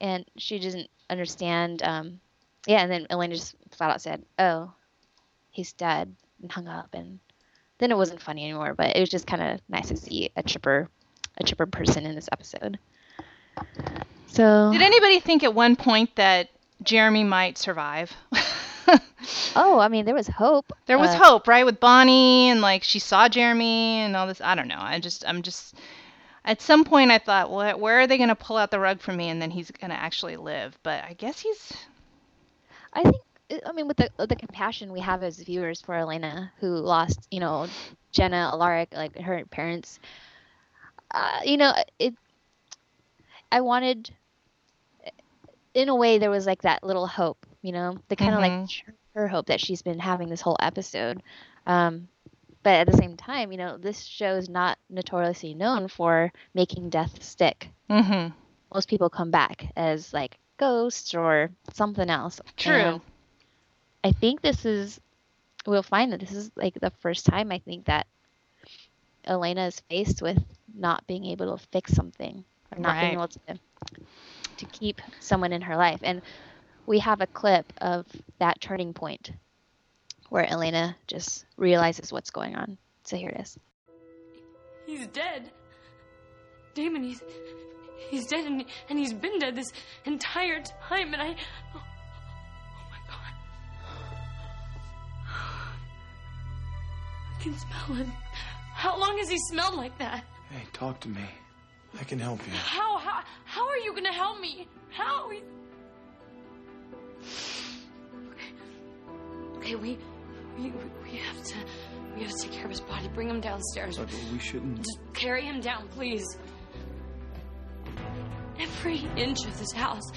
and she didn't understand um yeah, and then Elena just flat out said, Oh, he's dead and hung up and then it wasn't funny anymore, but it was just kinda nice to see a chipper a chipper person in this episode. So Did anybody think at one point that Jeremy might survive? Oh, I mean there was hope. There was Uh, hope, right, with Bonnie and like she saw Jeremy and all this. I don't know. I just, I'm just. At some point, I thought, what? Where are they going to pull out the rug for me, and then he's going to actually live? But I guess he's. I think I mean with the the compassion we have as viewers for Elena who lost, you know, Jenna Alaric, like her parents. Uh, you know, it. I wanted. In a way, there was like that little hope, you know, the kind of Mhm. like her hope that she's been having this whole episode. Um, but at the same time, you know, this show is not notoriously known for making death stick. Mm-hmm. Most people come back as like ghosts or something else. True. And I think this is we'll find that this is like the first time I think that Elena is faced with not being able to fix something or not being able to to keep someone in her life. And we have a clip of that turning point where Elena just realizes what's going on. So here it is. He's dead. Damon, he's he's dead, and and he's been dead this entire time, and I. Oh, oh my god. I can smell him. How long has he smelled like that? Hey, talk to me. I can help you. How how how are you gonna help me? How? You... Okay. Okay, we, we we have to we have to take care of his body. Bring him downstairs. But we shouldn't. Just carry him down, please. Every inch of this house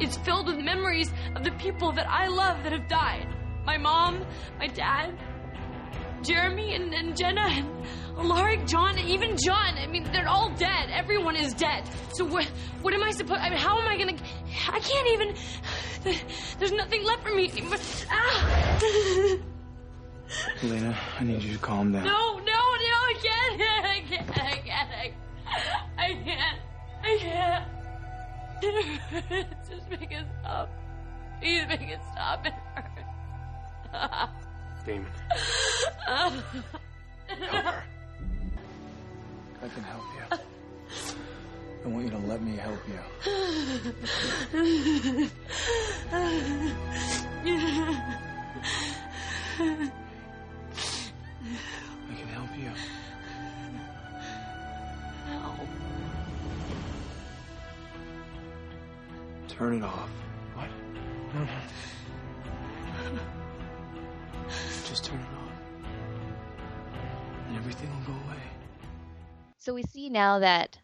is filled with memories of the people that I love that have died. My mom, my dad, Jeremy and, and Jenna and Alaric, John, even John. I mean, they're all dead. Everyone is dead. So what? What am I supposed? I mean, how am I gonna? I can't even. There's nothing left for me anymore. Ah! Elena, I need you to calm down. No, no, no, I can't. I can't. I can't. I, I can't. I can't. Just make it stop. Please make it stop. It hurts. Damon, Ah. help her. I can help you. I want you to let me help you. I can help you. Help. Turn it off. What? No, no. Just turn it off. And everything will go away. So we see now that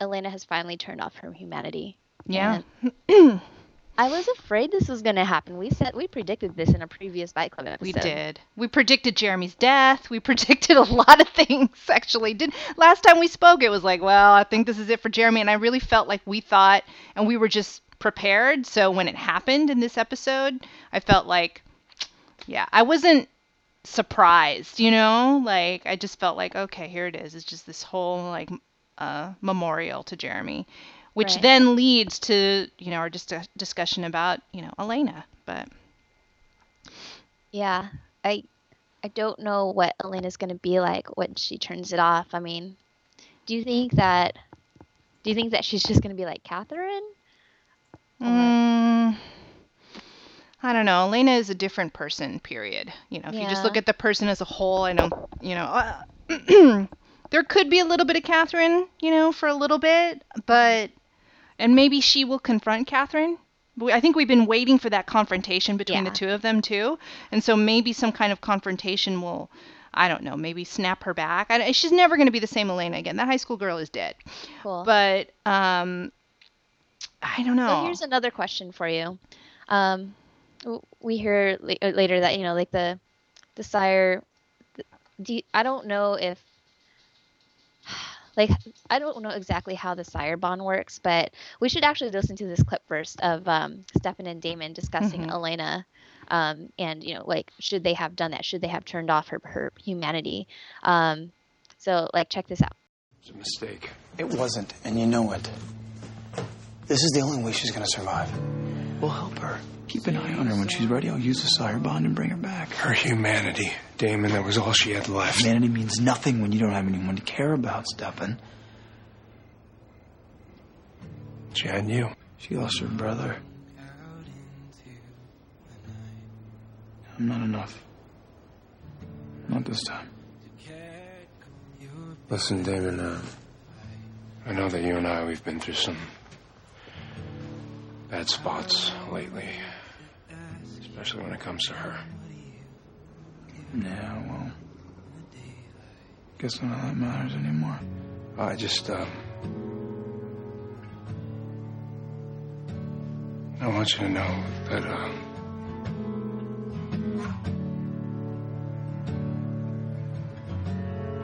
Elena has finally turned off her humanity. Yeah. I was afraid this was going to happen. We said we predicted this in a previous Bite Club episode. We did. We predicted Jeremy's death. We predicted a lot of things actually. Did last time we spoke it was like, well, I think this is it for Jeremy and I really felt like we thought and we were just prepared. So when it happened in this episode, I felt like yeah, I wasn't surprised, you know? Like I just felt like okay, here it is. It's just this whole like uh memorial to Jeremy, which Right. then leads to, you know, our just discussion about, you know, Elena. But Yeah, I I don't know what Elena's going to be like when she turns it off. I mean, do you think that do you think that she's just going to be like Katherine? Mm, I don't know. Elena is a different person, period. You know, if you just look at the person as a whole, I don't, you know, uh, there could be a little bit of Katherine, you know, for a little bit, but, and maybe she will confront Katherine. I think we've been waiting for that confrontation between the two of them, too. And so maybe some kind of confrontation will, I don't know, maybe snap her back. I, she's never going to be the same Elena again. That high school girl is dead. Cool. But, um, I don't know. So here's another question for you. Um, we hear la- uh, later that you know, like the the sire. th- Do you, I don't know if like I don't know exactly how the sire bond works, but we should actually listen to this clip first of um, Stefan and Damon discussing Mhm. Elena. Um, and you know, like, should they have done that? Should they have turned off her her humanity? Um, so, like, check this out. It's a mistake. It wasn't, and you know it. This is the only way she's gonna survive. We'll help her. Keep an eye on her. When she's ready, I'll use the sire bond and bring her back. Her humanity. Damon, that was all she had left. Humanity means nothing when you don't have anyone to care about, Stefan. She had you. She lost her brother. I'm not enough. Not this time. Listen, Damon, uh, I know that you and I, we've been through some bad spots lately. Especially when it comes to her. Yeah, well. Guess none of that matters anymore. I just, uh, I want you to know that, uh,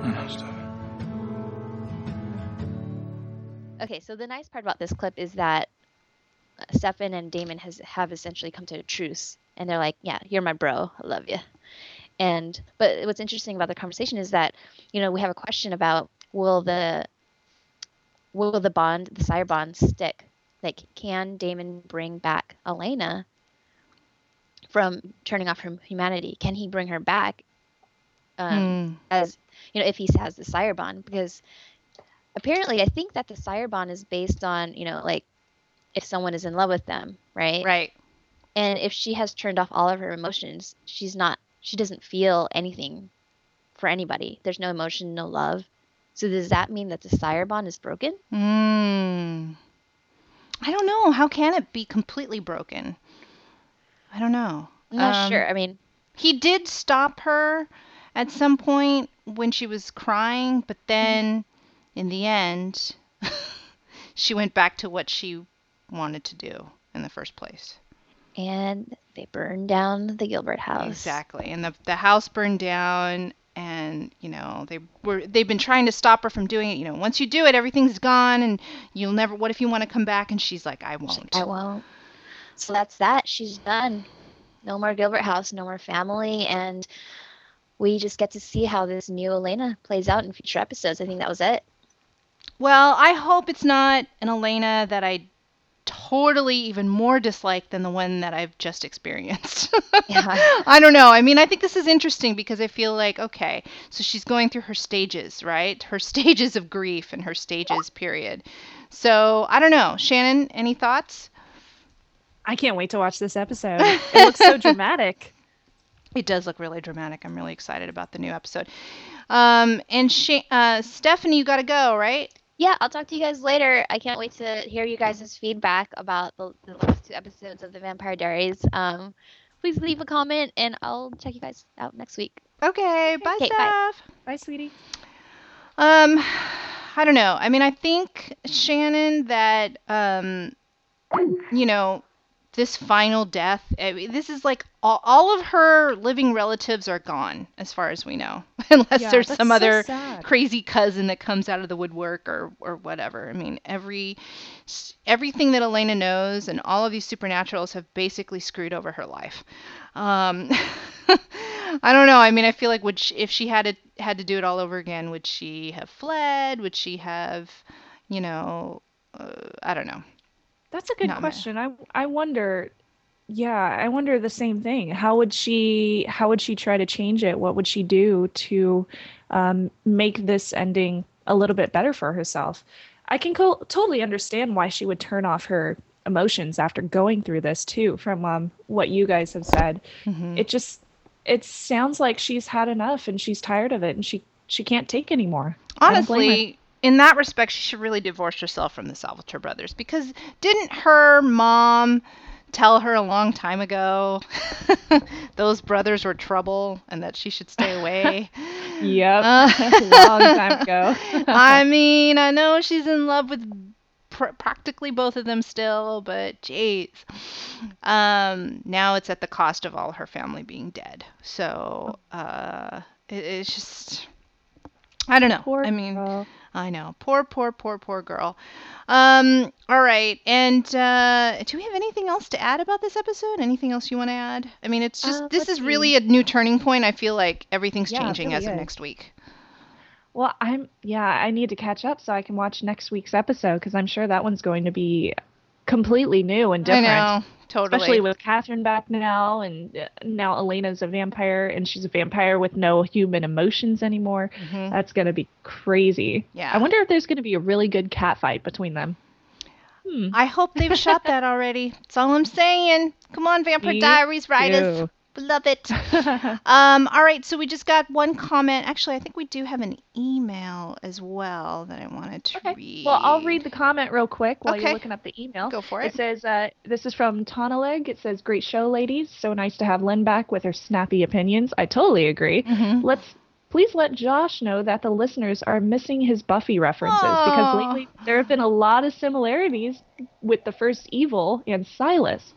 I know, Stefan. Okay, so the nice part about this clip is that Stefan and Damon has have essentially come to a truce, and they're like, "Yeah, you're my bro. I love you." And but what's interesting about the conversation is that you know we have a question about will the will the bond, the sire bond, stick? Like, can Damon bring back Elena from turning off her humanity? Can he bring her back? Um, Hmm. as you know if he has the sire bond because apparently i think that the sire bond is based on you know like if someone is in love with them right Right. and if she has turned off all of her emotions she's not she doesn't feel anything for anybody there's no emotion no love so does that mean that the sire bond is broken Mm. I don't know. How can it be completely broken? I don't know. i'm not Um, sure i mean He did stop her at some point when she was crying, but then in the end, she went back to what she wanted to do in the first place. and they burned down the gilbert house Exactly. And the the house burned down and you know they were they've been trying to stop her from doing it you know once you do it everything's gone and you'll never what if you want to come back and she's like i won't I won't. So that's that. She's done. No more Gilbert House, no more family, and we just get to see how this new Elena plays out in future episodes. I think that was it. Well, I hope it's not an Elena that I totally even more dislike than the one that I've just experienced. Yeah. I don't know. I mean, I think this is interesting because I feel like, okay, so she's going through her stages, right? Her stages of grief and her stages, period. So I don't know. Shannon, any thoughts? I can't wait to watch this episode. It looks so dramatic. It does look really dramatic. I'm really excited about the new episode. Um, and Sha- uh, Stephanie, you got to go, right? Yeah, I'll talk to you guys later. I can't wait to hear you guys' feedback about the, the last two episodes of the Vampire Diaries. Um, please leave a comment and I'll check you guys out next week. Okay, bye, Okay, bye. Steph. Bye, sweetie. Um, I don't know. I mean, I think Shannon that um, you know, this final death. I mean, this is like all, all of her living relatives are gone, as far as we know, unless Yeah, there's some so other sad. crazy cousin that comes out of the woodwork or or whatever. I mean, every everything that Elena knows and all of these supernaturals have basically screwed over her life. Um, I don't know. I mean, I feel like would she, if she had to had to do it all over again, would she have fled? Would she have, you know, uh, I don't know. That's a good Not question. I I wonder. Yeah, I wonder the same thing. How would she how would she try to change it? What would she do to um, make this ending a little bit better for herself? I can co- totally understand why she would turn off her emotions after going through this too. From um, what you guys have said, Mhm. it just it sounds like she's had enough and she's tired of it and she she can't take anymore. I don't blame her. Honestly, in that respect, she should really divorce herself from the Salvatore brothers because didn't her mom tell her a long time ago those brothers were trouble and that she should stay away? Yep, Uh, long time ago. I mean, I know she's in love with pr- practically both of them still, but jeez. Um, now it's at the cost of all her family being dead. So, uh, it, it's just, I don't know. Poor I mean, girl. I know. Poor, poor, poor, poor girl. Um, all right. And uh, do we have anything else to add about this episode? Anything else you want to add? I mean, it's just Uh, this is see. really a new turning point. I feel like everything's Yeah, changing really as of next week. Well, I'm yeah, I need to catch up so I can watch next week's episode because I'm sure that one's going to be completely new and different. I know. Totally. Especially with Katherine back now, and uh, now Elena's a vampire, and she's a vampire with no human emotions anymore. Mhm. That's gonna be crazy. Yeah. I wonder if there's gonna be a really good cat fight between them. Hmm. I hope they've shot that already. That's all I'm saying. Come on, Vampire Me Diaries writers. too. Love it. um, all right, so we just got one comment. Actually, I think we do have an email as well that I wanted to Okay. read. Well, I'll read the comment real quick while Okay. you're looking up the email. Go for It it. says, uh, this is from Tonaleg. It says, great show, ladies. So nice to have Lynn back with her snappy opinions. I totally agree. Mhm. Let's please let Josh know that the listeners are missing his Buffy references because lately there have been a lot of similarities with the first Evil and Silas.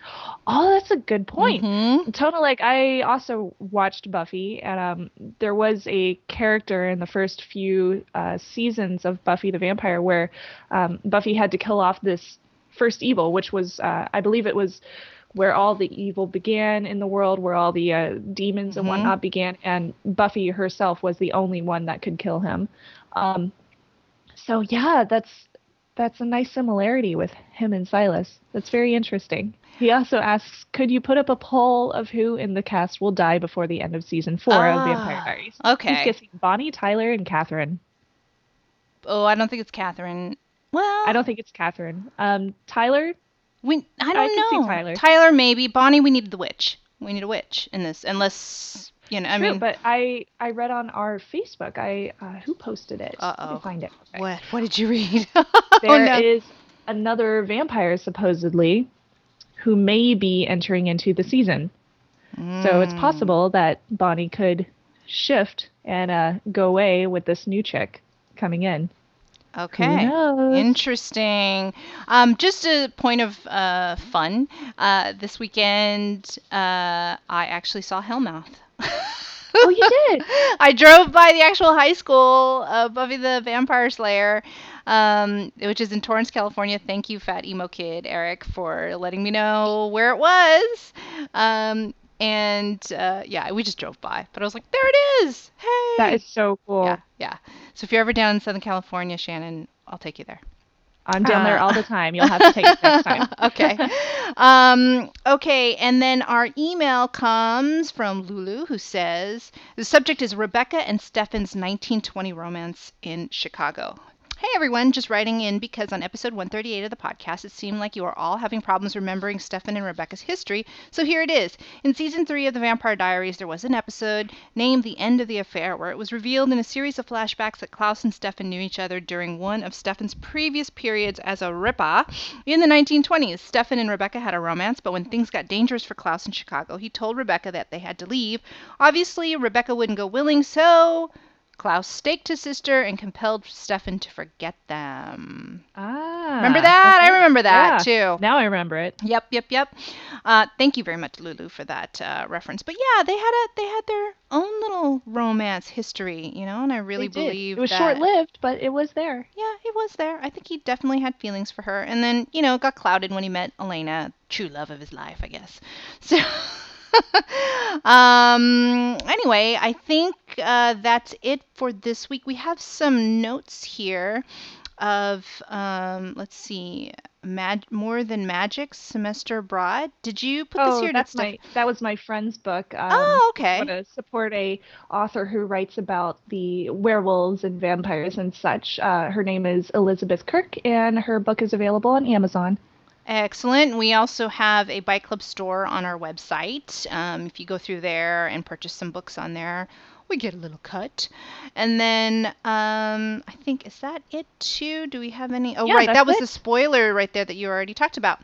Oh, that's a good point. Mhm. Tona, like I also watched Buffy, and um, there was a character in the first few uh, seasons of Buffy the Vampire where um, Buffy had to kill off this first evil, which was, uh, I believe, it was where all the evil began in the world, where all the uh, demons and Mhm. whatnot began, and Buffy herself was the only one that could kill him. Um, so yeah, that's that's a nice similarity with him and Silas. That's very interesting. He also asks, could you put up a poll of who in the cast will die before the end of season four of Vampire Ah, Diaries? okay. He's guessing Bonnie, Tyler, and Katherine. Oh, I don't think it's Katherine. Well, I don't think it's Katherine. Um, Tyler, We, I I don't see know. Tyler. Tyler, maybe. Bonnie, we needed the witch. We need a witch in this, unless you know. I True, mean, but I I read on our Facebook. I uh, who posted it? Me Uh-oh. find it. Okay. what? What did you read? There is oh, no. another vampire supposedly who may be entering into the season. So it's Mm. possible that Bonnie could shift and uh, go away with this new chick coming in. Okay. Interesting. Um, just a point of uh, fun. Uh, this weekend, uh, I actually saw Hellmouth. oh, you did? I drove by the actual high school of Buffy the Vampire Slayer, um, which is in Torrance, California. Thank you, Fat Emo Kid Eric, for letting me know where it was. Um, and uh, yeah, we just drove by, but I was like, there it is. Hey. That is so cool. Yeah, yeah. So if you're ever down in Southern California, Shannon, I'll take you there. I'm down there Uh. all the time. You'll have to take it next time. okay. Um, okay, and then our email comes from Lulu, who says the subject is Rebekah and Stefan's 1920 romance in Chicago. Hey everyone, just writing in because on episode 138 of the podcast, it seemed like you are all having problems remembering Stefan and Rebekah's history, so here it is. In season 3 of the Vampire Diaries, there was an episode named The End of the Affair, where it was revealed in a series of flashbacks that Klaus and Stefan knew each other during one of Stefan's previous periods as a Ripper in the 1920s. Stefan and Rebekah had a romance, but when things got dangerous for Klaus in Chicago, he told Rebekah that they had to leave. Obviously, Rebecca wouldn't go willing, so Klaus staked his sister and compelled Stefan to forget them. Ah. Remember that? I remember that Yeah. too. Now I remember it. Yep, yep, yep. Uh, thank you very much, Lulu, for that uh, reference. But yeah, they had a they had their own little romance history, you know, and I really believe it was that- short lived, but it was there. Yeah, it was there. I think he definitely had feelings for her, and then you know it got clouded when he met Elena, true love of his life, I guess. So. um anyway i think uh, that's it for this week we have some notes here of um let's see mag- more than magic semester abroad did you put this oh, here Did that's my that was my friend's book. Um, oh okay want to support a author who writes about the werewolves and vampires and such. Uh, her name is Elizabeth Kirk, and her book is available on Amazon. Excellent. We also have a Bite Club store on our website. Um, if you go through there and purchase some books on there, we get a little cut. And then um, I think, is that it too? Do we have any? Oh, Yeah, right. That was it. the spoiler right there that you already talked about.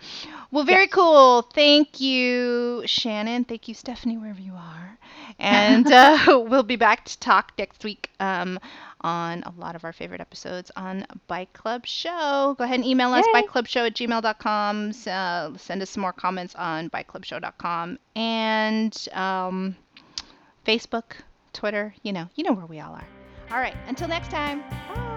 Well, very cool. Thank you, Shannon. Thank you, Stephanie, wherever you are. And uh, we'll be back to talk next week um, on a lot of our favorite episodes on Bite Club Show. Go ahead and email us, Yay. biteclubshow at gmail.com. Uh, send us some more comments on biteclubshow.com and um, Facebook, Twitter. You know, you know where we all are. All right. Until next time. Bye.